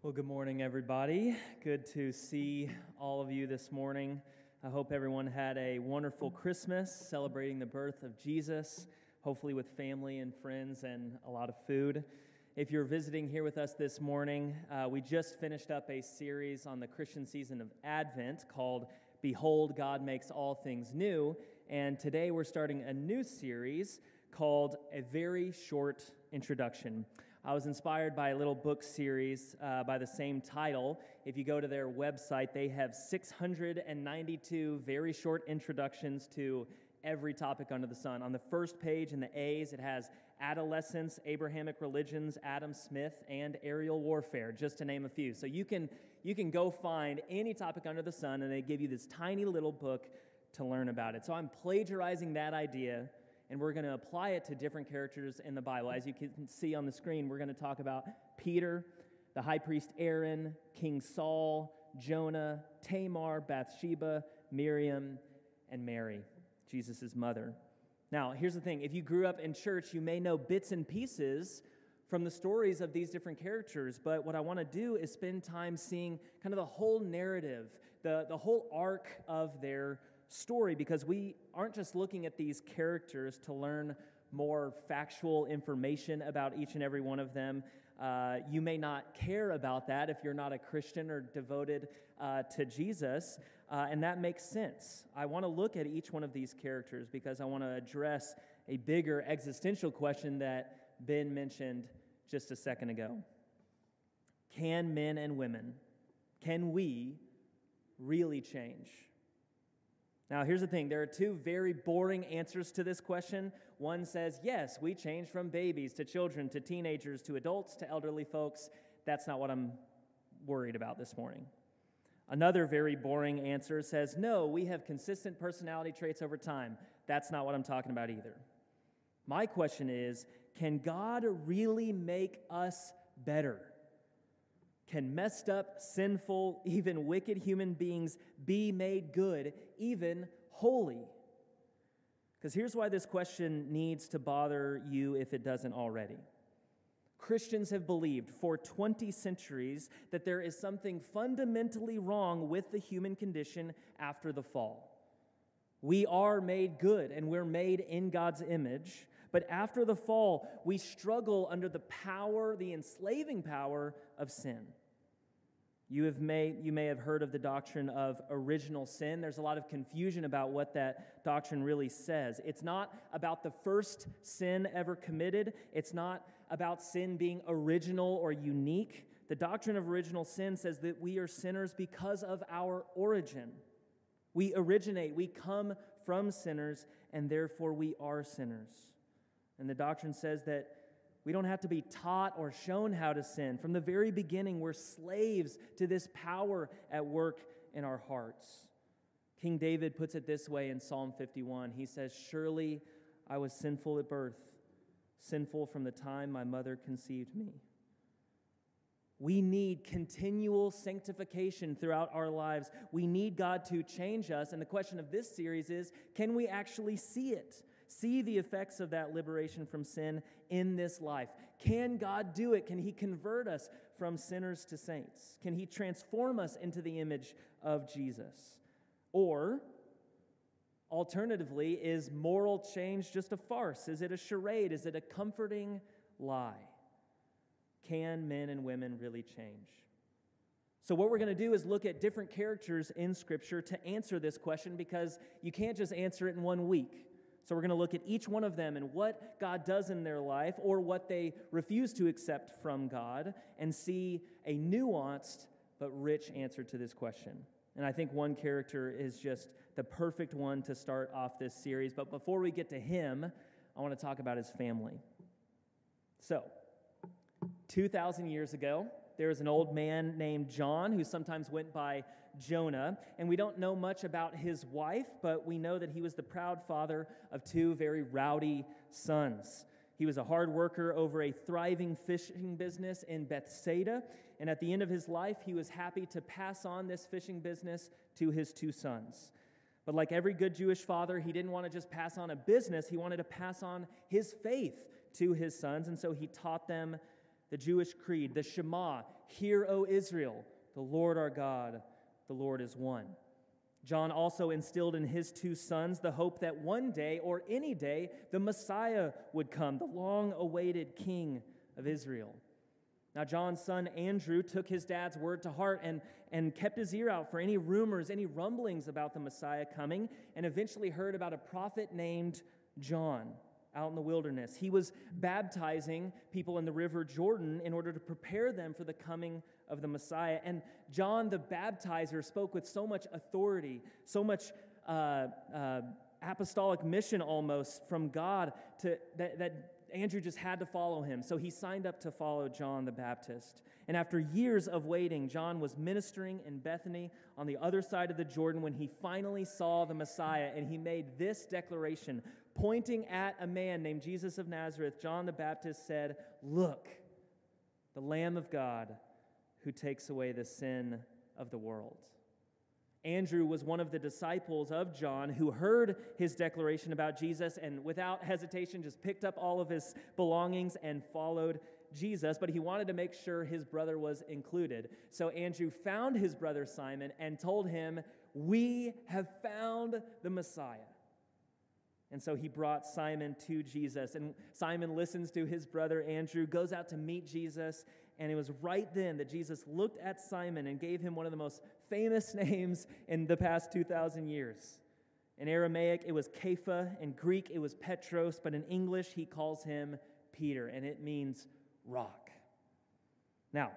Well, good morning, everybody. Good to see all of you this morning. I hope everyone had a wonderful Christmas celebrating the birth of Jesus, hopefully with family and friends and a lot of food. If you're visiting here with us this morning, uh, we just finished up a series on the Christian season of Advent called Behold, God Makes All Things New. And today we're starting a new series called A Very Short Introduction. I was inspired by a little book series uh, by the same title. If you go to their website, they have 692 very short introductions to every topic under the sun. On the first page in the A's, it has adolescence, Abrahamic religions, Adam Smith, and aerial warfare, just to name a few. So you can, you can go find any topic under the sun, and they give you this tiny little book to learn about it. So I'm plagiarizing that idea and we're going to apply it to different characters in the Bible. As you can see on the screen, we're going to talk about Peter, the high priest Aaron, King Saul, Jonah, Tamar, Bathsheba, Miriam, and Mary, Jesus' mother. Now, here's the thing if you grew up in church, you may know bits and pieces from the stories of these different characters, but what I want to do is spend time seeing kind of the whole narrative, the, the whole arc of their story because we aren't just looking at these characters to learn more factual information about each and every one of them. Uh, you may not care about that if you're not a Christian or devoted uh, to Jesus, uh, and that makes sense. I want to look at each one of these characters because I want to address a bigger existential question that Ben mentioned just a second ago. Can men and women, can we really change? Now, here's the thing there are two very boring answers to this question. One says, yes, we change from babies to children to teenagers to adults to elderly folks. That's not what I'm worried about this morning. Another very boring answer says, no, we have consistent personality traits over time. That's not what I'm talking about either. My question is, can God really make us better? Can messed up, sinful, even wicked human beings be made good, even holy? Because here's why this question needs to bother you if it doesn't already. Christians have believed for 20 centuries that there is something fundamentally wrong with the human condition after the fall. We are made good and we're made in God's image, but after the fall, we struggle under the power, the enslaving power of sin. You, have may, you may have heard of the doctrine of original sin. There's a lot of confusion about what that doctrine really says. It's not about the first sin ever committed, it's not about sin being original or unique. The doctrine of original sin says that we are sinners because of our origin. We originate, we come from sinners, and therefore we are sinners. And the doctrine says that we don't have to be taught or shown how to sin. From the very beginning, we're slaves to this power at work in our hearts. King David puts it this way in Psalm 51 He says, Surely I was sinful at birth, sinful from the time my mother conceived me. We need continual sanctification throughout our lives. We need God to change us. And the question of this series is can we actually see it? See the effects of that liberation from sin in this life. Can God do it? Can He convert us from sinners to saints? Can He transform us into the image of Jesus? Or, alternatively, is moral change just a farce? Is it a charade? Is it a comforting lie? Can men and women really change? So, what we're going to do is look at different characters in Scripture to answer this question because you can't just answer it in one week. So we're going to look at each one of them and what God does in their life or what they refuse to accept from God and see a nuanced but rich answer to this question. And I think one character is just the perfect one to start off this series. But before we get to him, I want to talk about his family. So, 2,000 years ago, there was an old man named John who sometimes went by Jonah, and we don't know much about his wife, but we know that he was the proud father of two very rowdy sons. He was a hard worker over a thriving fishing business in Bethsaida, and at the end of his life, he was happy to pass on this fishing business to his two sons. But like every good Jewish father, he didn't want to just pass on a business, he wanted to pass on his faith to his sons, and so he taught them the Jewish creed, the Shema, Hear, O Israel, the Lord our God, the Lord is one. John also instilled in his two sons the hope that one day or any day the Messiah would come, the long awaited King of Israel. Now, John's son Andrew took his dad's word to heart and, and kept his ear out for any rumors, any rumblings about the Messiah coming, and eventually heard about a prophet named John out in the wilderness. He was baptizing people in the river Jordan in order to prepare them for the coming of the Messiah. And John the baptizer spoke with so much authority, so much uh, uh, apostolic mission almost from God to, that, that Andrew just had to follow him. So he signed up to follow John the Baptist. And after years of waiting, John was ministering in Bethany on the other side of the Jordan when he finally saw the Messiah and he made this declaration pointing at a man named Jesus of Nazareth. John the Baptist said, Look, the Lamb of God who takes away the sin of the world. Andrew was one of the disciples of John who heard his declaration about Jesus and without hesitation just picked up all of his belongings and followed Jesus, but he wanted to make sure his brother was included. So Andrew found his brother Simon and told him, We have found the Messiah. And so he brought Simon to Jesus. And Simon listens to his brother Andrew, goes out to meet Jesus. And it was right then that Jesus looked at Simon and gave him one of the most famous names in the past 2,000 years. In Aramaic, it was Kepha. In Greek, it was Petros. But in English, he calls him Peter, and it means rock. Now,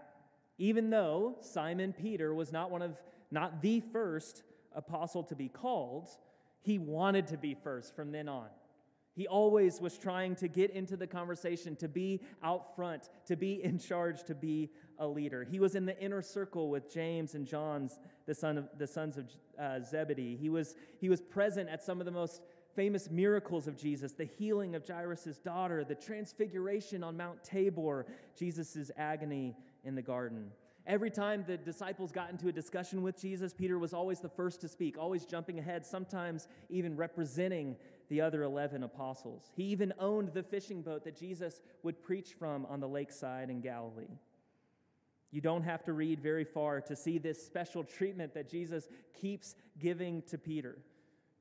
even though Simon Peter was not one of, not the first apostle to be called, he wanted to be first from then on. He always was trying to get into the conversation, to be out front, to be in charge, to be a leader. He was in the inner circle with James and John's, the, son of, the sons of uh, Zebedee. He was, he was present at some of the most famous miracles of Jesus the healing of Jairus' daughter, the transfiguration on Mount Tabor, Jesus' agony in the garden. Every time the disciples got into a discussion with Jesus, Peter was always the first to speak, always jumping ahead, sometimes even representing the other 11 apostles. He even owned the fishing boat that Jesus would preach from on the lakeside in Galilee. You don't have to read very far to see this special treatment that Jesus keeps giving to Peter.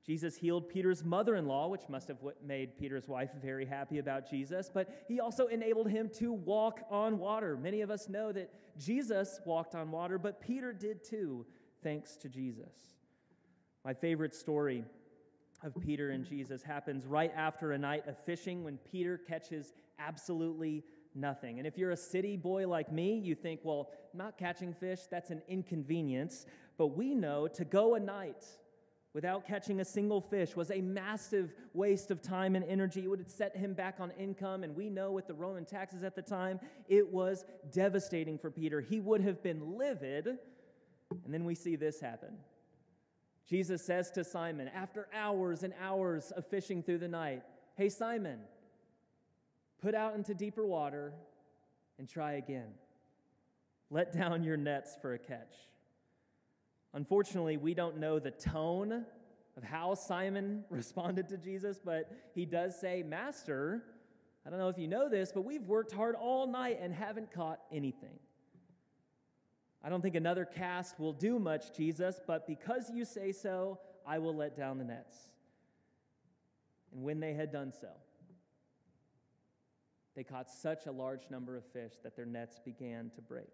Jesus healed Peter's mother in law, which must have made Peter's wife very happy about Jesus, but he also enabled him to walk on water. Many of us know that Jesus walked on water, but Peter did too, thanks to Jesus. My favorite story of Peter and Jesus happens right after a night of fishing when Peter catches absolutely nothing. And if you're a city boy like me, you think, well, not catching fish, that's an inconvenience. But we know to go a night without catching a single fish was a massive waste of time and energy. It would have set him back on income, and we know with the Roman taxes at the time, it was devastating for Peter. He would have been livid. And then we see this happen. Jesus says to Simon, after hours and hours of fishing through the night, Hey, Simon, put out into deeper water and try again. Let down your nets for a catch. Unfortunately, we don't know the tone of how Simon responded to Jesus, but he does say, Master, I don't know if you know this, but we've worked hard all night and haven't caught anything. I don't think another cast will do much, Jesus, but because you say so, I will let down the nets. And when they had done so, they caught such a large number of fish that their nets began to break.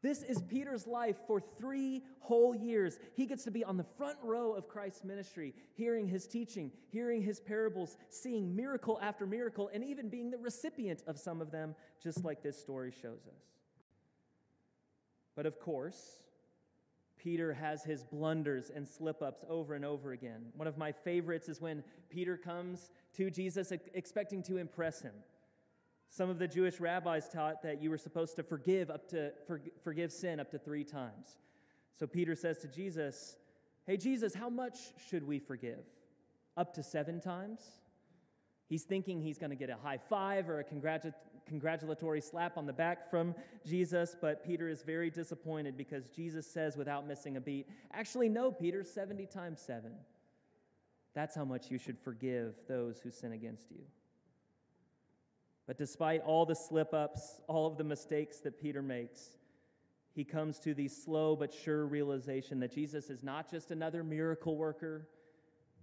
This is Peter's life for three whole years. He gets to be on the front row of Christ's ministry, hearing his teaching, hearing his parables, seeing miracle after miracle, and even being the recipient of some of them, just like this story shows us. But of course, Peter has his blunders and slip ups over and over again. One of my favorites is when Peter comes to Jesus expecting to impress him. Some of the Jewish rabbis taught that you were supposed to forgive up to for, forgive sin up to 3 times. So Peter says to Jesus, "Hey Jesus, how much should we forgive? Up to 7 times?" He's thinking he's going to get a high five or a congratu- congratulatory slap on the back from Jesus, but Peter is very disappointed because Jesus says without missing a beat, Actually, no, Peter, 70 times 7. That's how much you should forgive those who sin against you. But despite all the slip ups, all of the mistakes that Peter makes, he comes to the slow but sure realization that Jesus is not just another miracle worker,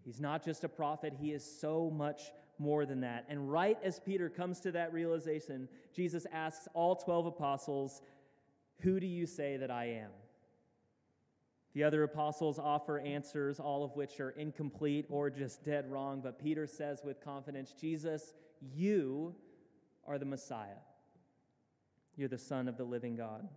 he's not just a prophet, he is so much more than that. And right as Peter comes to that realization, Jesus asks all 12 apostles, Who do you say that I am? The other apostles offer answers, all of which are incomplete or just dead wrong, but Peter says with confidence, Jesus, you are the Messiah. You're the Son of the living God.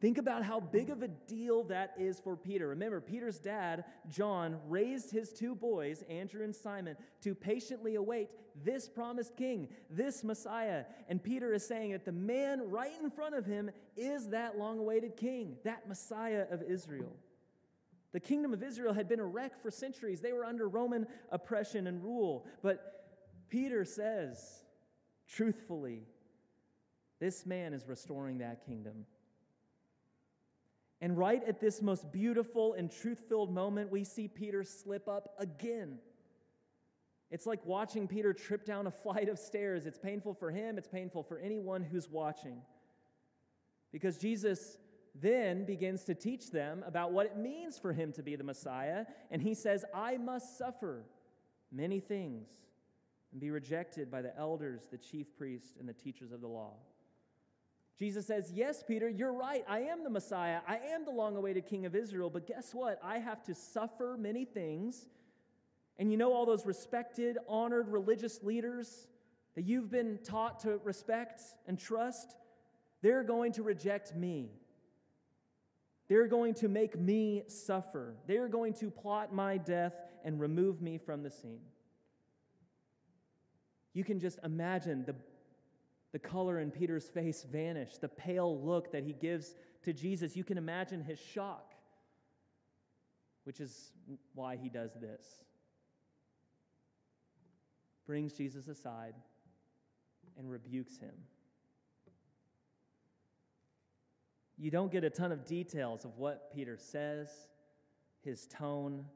Think about how big of a deal that is for Peter. Remember, Peter's dad, John, raised his two boys, Andrew and Simon, to patiently await this promised king, this Messiah. And Peter is saying that the man right in front of him is that long awaited king, that Messiah of Israel. The kingdom of Israel had been a wreck for centuries, they were under Roman oppression and rule. But Peter says, truthfully, this man is restoring that kingdom. And right at this most beautiful and truth filled moment, we see Peter slip up again. It's like watching Peter trip down a flight of stairs. It's painful for him, it's painful for anyone who's watching. Because Jesus then begins to teach them about what it means for him to be the Messiah. And he says, I must suffer many things and be rejected by the elders, the chief priests, and the teachers of the law. Jesus says, Yes, Peter, you're right. I am the Messiah. I am the long awaited King of Israel. But guess what? I have to suffer many things. And you know, all those respected, honored religious leaders that you've been taught to respect and trust, they're going to reject me. They're going to make me suffer. They're going to plot my death and remove me from the scene. You can just imagine the, the color in Peter's face vanish, the pale look that he gives to Jesus. You can imagine his shock, which is why he does this. Brings Jesus aside and rebukes him. You don't get a ton of details of what Peter says, his tone,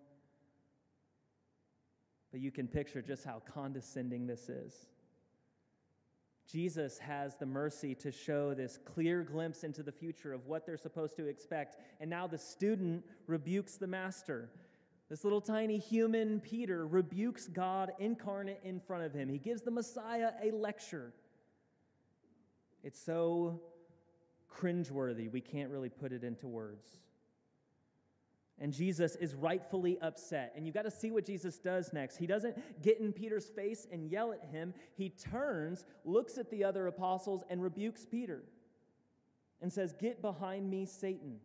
but you can picture just how condescending this is. Jesus has the mercy to show this clear glimpse into the future of what they're supposed to expect. And now the student rebukes the master. This little tiny human, Peter, rebukes God incarnate in front of him. He gives the Messiah a lecture. It's so cringeworthy, we can't really put it into words. And Jesus is rightfully upset. And you've got to see what Jesus does next. He doesn't get in Peter's face and yell at him. He turns, looks at the other apostles, and rebukes Peter and says, Get behind me, Satan.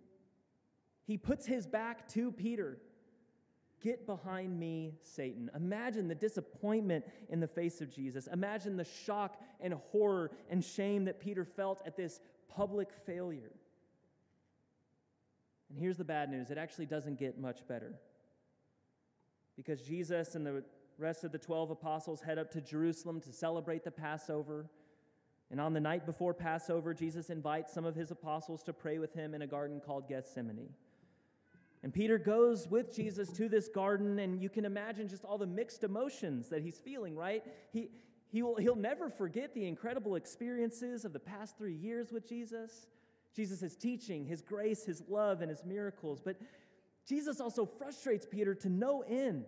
He puts his back to Peter. Get behind me, Satan. Imagine the disappointment in the face of Jesus. Imagine the shock and horror and shame that Peter felt at this public failure. And here's the bad news it actually doesn't get much better. Because Jesus and the rest of the 12 apostles head up to Jerusalem to celebrate the Passover. And on the night before Passover, Jesus invites some of his apostles to pray with him in a garden called Gethsemane. And Peter goes with Jesus to this garden, and you can imagine just all the mixed emotions that he's feeling, right? He, he will, he'll never forget the incredible experiences of the past three years with Jesus. Jesus' teaching, his grace, his love, and his miracles. But Jesus also frustrates Peter to no end.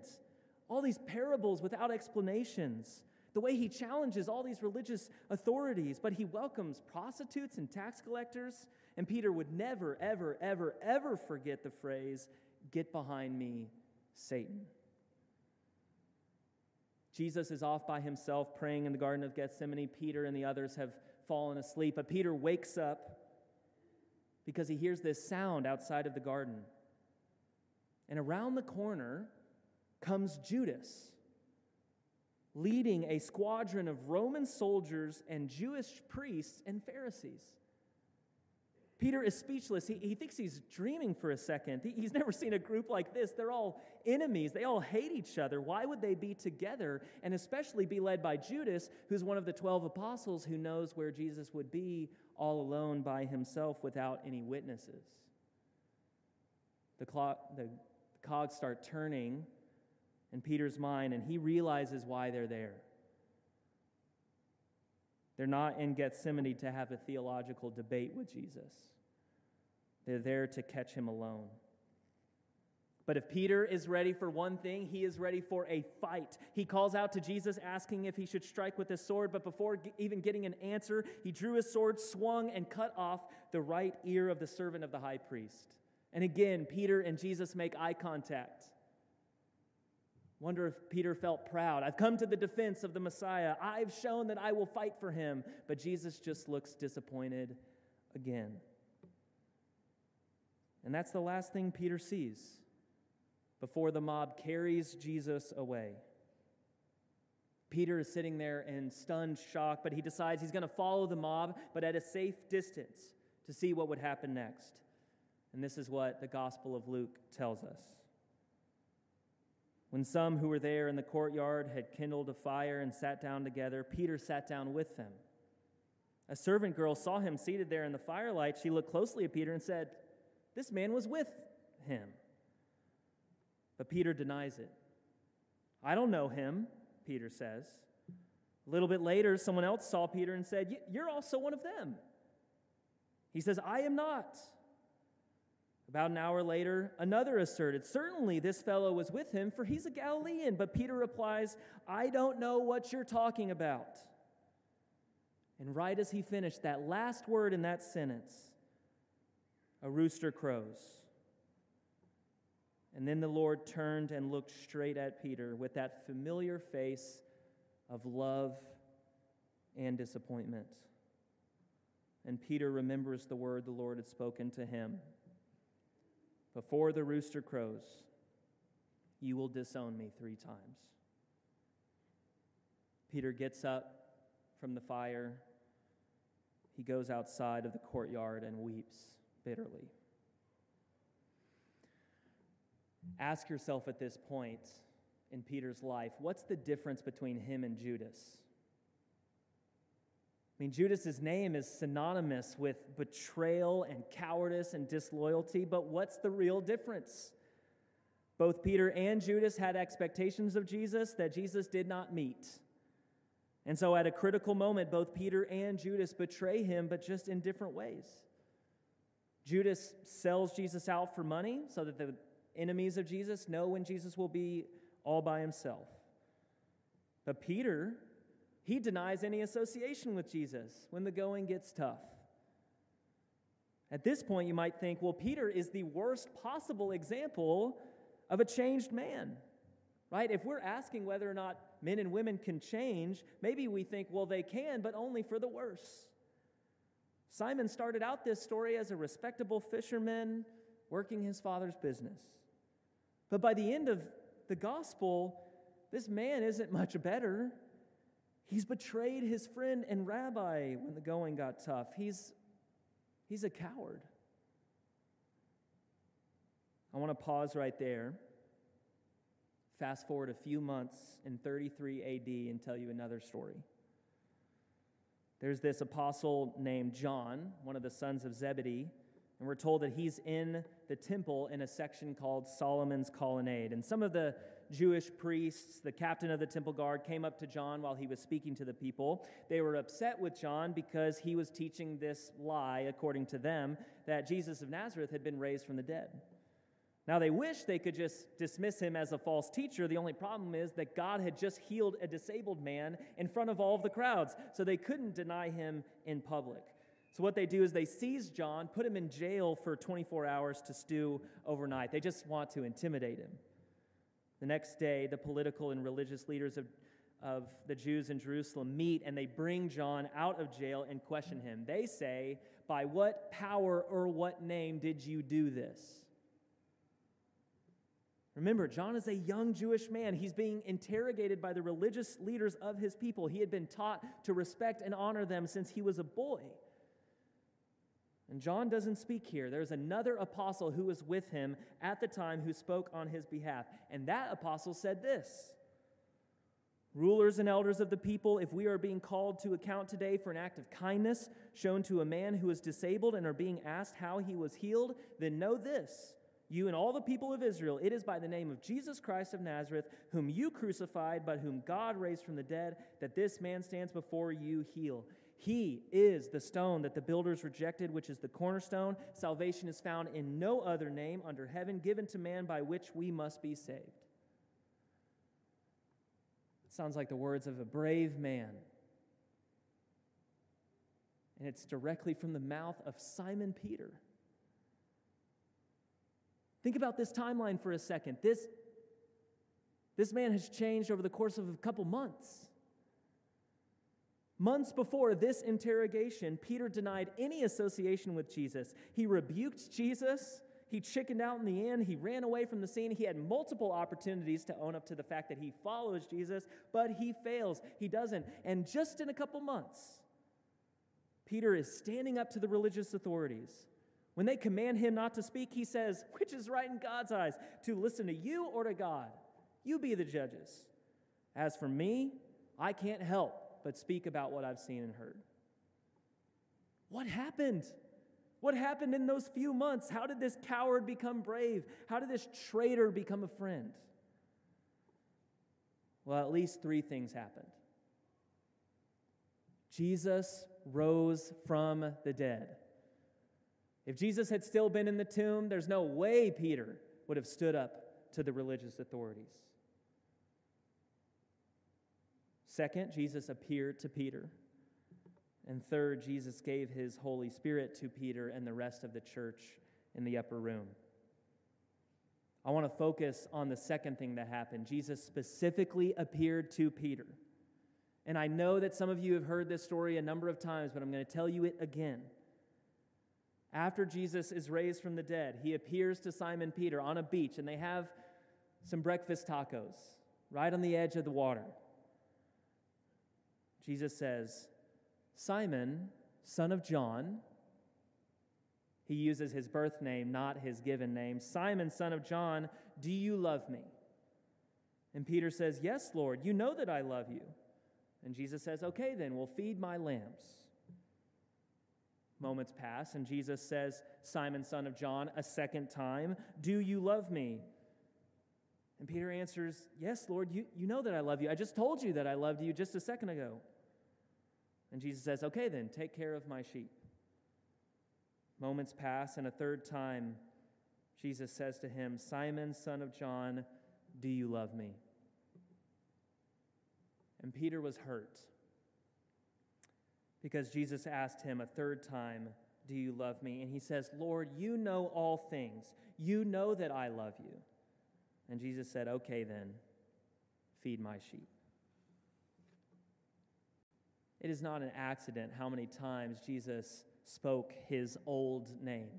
All these parables without explanations, the way he challenges all these religious authorities, but he welcomes prostitutes and tax collectors. And Peter would never, ever, ever, ever forget the phrase, Get behind me, Satan. Jesus is off by himself praying in the Garden of Gethsemane. Peter and the others have fallen asleep, but Peter wakes up because he hears this sound outside of the garden. And around the corner comes Judas, leading a squadron of Roman soldiers and Jewish priests and Pharisees. Peter is speechless. He, he thinks he's dreaming for a second. He, he's never seen a group like this. They're all enemies, they all hate each other. Why would they be together and especially be led by Judas, who's one of the 12 apostles who knows where Jesus would be all alone by himself without any witnesses? The, clock, the cogs start turning in Peter's mind, and he realizes why they're there. They're not in Gethsemane to have a theological debate with Jesus, they're there to catch him alone. But if Peter is ready for one thing, he is ready for a fight. He calls out to Jesus, asking if he should strike with his sword, but before even getting an answer, he drew his sword, swung, and cut off the right ear of the servant of the high priest. And again, Peter and Jesus make eye contact. Wonder if Peter felt proud. I've come to the defense of the Messiah. I've shown that I will fight for him. But Jesus just looks disappointed again. And that's the last thing Peter sees before the mob carries Jesus away. Peter is sitting there in stunned shock, but he decides he's going to follow the mob, but at a safe distance to see what would happen next. And this is what the Gospel of Luke tells us. When some who were there in the courtyard had kindled a fire and sat down together, Peter sat down with them. A servant girl saw him seated there in the firelight. She looked closely at Peter and said, This man was with him. But Peter denies it. I don't know him, Peter says. A little bit later, someone else saw Peter and said, You're also one of them. He says, I am not. About an hour later, another asserted, Certainly this fellow was with him, for he's a Galilean. But Peter replies, I don't know what you're talking about. And right as he finished that last word in that sentence, a rooster crows. And then the Lord turned and looked straight at Peter with that familiar face of love and disappointment. And Peter remembers the word the Lord had spoken to him before the rooster crows, you will disown me three times. Peter gets up from the fire. He goes outside of the courtyard and weeps bitterly. Ask yourself at this point in Peter's life what's the difference between him and Judas? I mean, Judas's name is synonymous with betrayal and cowardice and disloyalty, but what's the real difference? Both Peter and Judas had expectations of Jesus that Jesus did not meet. And so, at a critical moment, both Peter and Judas betray him, but just in different ways. Judas sells Jesus out for money so that the enemies of Jesus know when Jesus will be all by himself. But Peter he denies any association with Jesus when the going gets tough. At this point, you might think, well, Peter is the worst possible example of a changed man, right? If we're asking whether or not men and women can change, maybe we think, well, they can, but only for the worse. Simon started out this story as a respectable fisherman working his father's business. But by the end of the gospel, this man isn't much better. He's betrayed his friend and rabbi when the going got tough. He's, he's a coward. I want to pause right there. Fast forward a few months in 33 AD and tell you another story. There's this apostle named John, one of the sons of Zebedee, and we're told that he's in the temple in a section called Solomon's Colonnade. And some of the Jewish priests, the captain of the temple guard, came up to John while he was speaking to the people. They were upset with John because he was teaching this lie, according to them, that Jesus of Nazareth had been raised from the dead. Now, they wish they could just dismiss him as a false teacher. The only problem is that God had just healed a disabled man in front of all of the crowds, so they couldn't deny him in public. So, what they do is they seize John, put him in jail for 24 hours to stew overnight. They just want to intimidate him. The next day, the political and religious leaders of, of the Jews in Jerusalem meet and they bring John out of jail and question him. They say, By what power or what name did you do this? Remember, John is a young Jewish man. He's being interrogated by the religious leaders of his people. He had been taught to respect and honor them since he was a boy. And John doesn't speak here. There's another apostle who was with him at the time who spoke on his behalf. And that apostle said this Rulers and elders of the people, if we are being called to account today for an act of kindness shown to a man who is disabled and are being asked how he was healed, then know this. You and all the people of Israel, it is by the name of Jesus Christ of Nazareth, whom you crucified, but whom God raised from the dead, that this man stands before you heal He is the stone that the builders rejected, which is the cornerstone. Salvation is found in no other name under heaven given to man by which we must be saved. It sounds like the words of a brave man. And it's directly from the mouth of Simon Peter. Think about this timeline for a second. This, this man has changed over the course of a couple months. Months before this interrogation, Peter denied any association with Jesus. He rebuked Jesus. He chickened out in the end. He ran away from the scene. He had multiple opportunities to own up to the fact that he follows Jesus, but he fails. He doesn't. And just in a couple months, Peter is standing up to the religious authorities. When they command him not to speak, he says, Which is right in God's eyes, to listen to you or to God? You be the judges. As for me, I can't help but speak about what I've seen and heard. What happened? What happened in those few months? How did this coward become brave? How did this traitor become a friend? Well, at least three things happened. Jesus rose from the dead. If Jesus had still been in the tomb, there's no way Peter would have stood up to the religious authorities. Second, Jesus appeared to Peter. And third, Jesus gave his Holy Spirit to Peter and the rest of the church in the upper room. I want to focus on the second thing that happened. Jesus specifically appeared to Peter. And I know that some of you have heard this story a number of times, but I'm going to tell you it again. After Jesus is raised from the dead, he appears to Simon Peter on a beach, and they have some breakfast tacos right on the edge of the water. Jesus says, Simon, son of John, he uses his birth name, not his given name. Simon, son of John, do you love me? And Peter says, Yes, Lord, you know that I love you. And Jesus says, Okay, then, we'll feed my lambs. Moments pass, and Jesus says, Simon, son of John, a second time, Do you love me? And Peter answers, Yes, Lord, you, you know that I love you. I just told you that I loved you just a second ago. And Jesus says, Okay, then, take care of my sheep. Moments pass, and a third time, Jesus says to him, Simon, son of John, do you love me? And Peter was hurt because Jesus asked him a third time, Do you love me? And he says, Lord, you know all things. You know that I love you. And Jesus said, Okay, then, feed my sheep. It is not an accident how many times Jesus spoke his old name.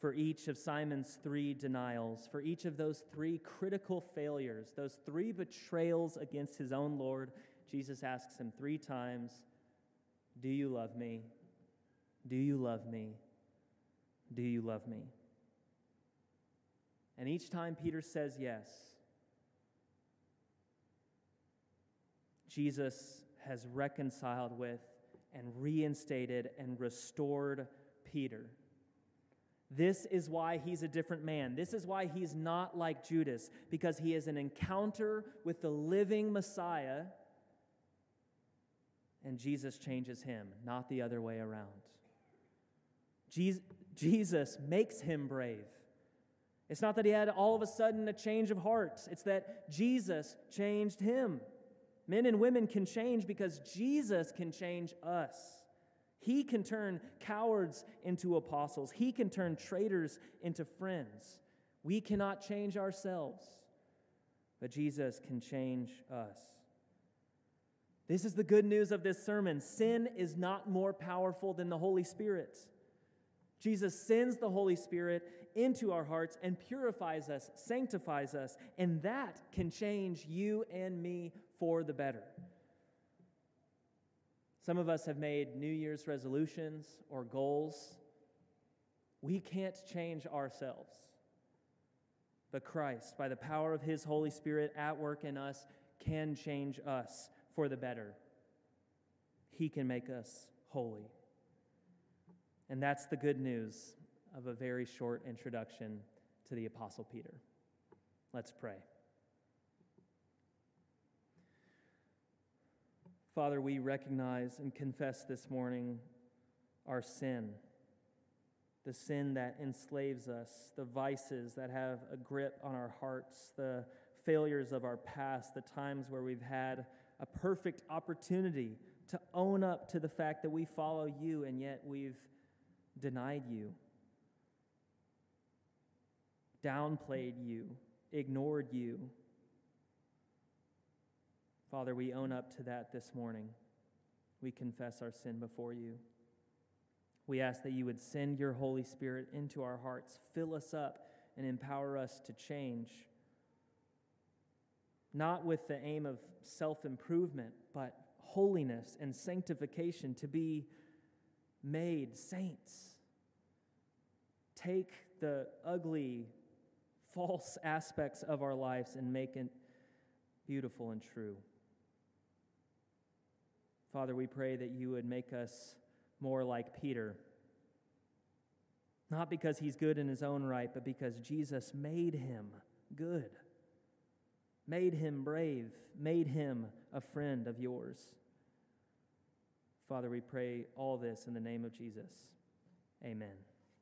For each of Simon's three denials, for each of those three critical failures, those three betrayals against his own Lord, Jesus asks him three times Do you love me? Do you love me? Do you love me? And each time Peter says yes, Jesus has reconciled with and reinstated and restored Peter. This is why he's a different man. This is why he's not like Judas, because he has an encounter with the living Messiah, and Jesus changes him, not the other way around. Jesus makes him brave. It's not that he had all of a sudden a change of heart, it's that Jesus changed him. Men and women can change because Jesus can change us. He can turn cowards into apostles, He can turn traitors into friends. We cannot change ourselves, but Jesus can change us. This is the good news of this sermon. Sin is not more powerful than the Holy Spirit. Jesus sends the Holy Spirit into our hearts and purifies us, sanctifies us, and that can change you and me for the better. Some of us have made New Year's resolutions or goals. We can't change ourselves. But Christ, by the power of His Holy Spirit at work in us, can change us for the better. He can make us holy. And that's the good news of a very short introduction to the Apostle Peter. Let's pray. Father, we recognize and confess this morning our sin, the sin that enslaves us, the vices that have a grip on our hearts, the failures of our past, the times where we've had a perfect opportunity to own up to the fact that we follow you and yet we've denied you, downplayed you, ignored you. Father, we own up to that this morning. We confess our sin before you. We ask that you would send your Holy Spirit into our hearts, fill us up, and empower us to change. Not with the aim of self improvement, but holiness and sanctification to be made saints. Take the ugly, false aspects of our lives and make it beautiful and true. Father, we pray that you would make us more like Peter. Not because he's good in his own right, but because Jesus made him good, made him brave, made him a friend of yours. Father, we pray all this in the name of Jesus. Amen.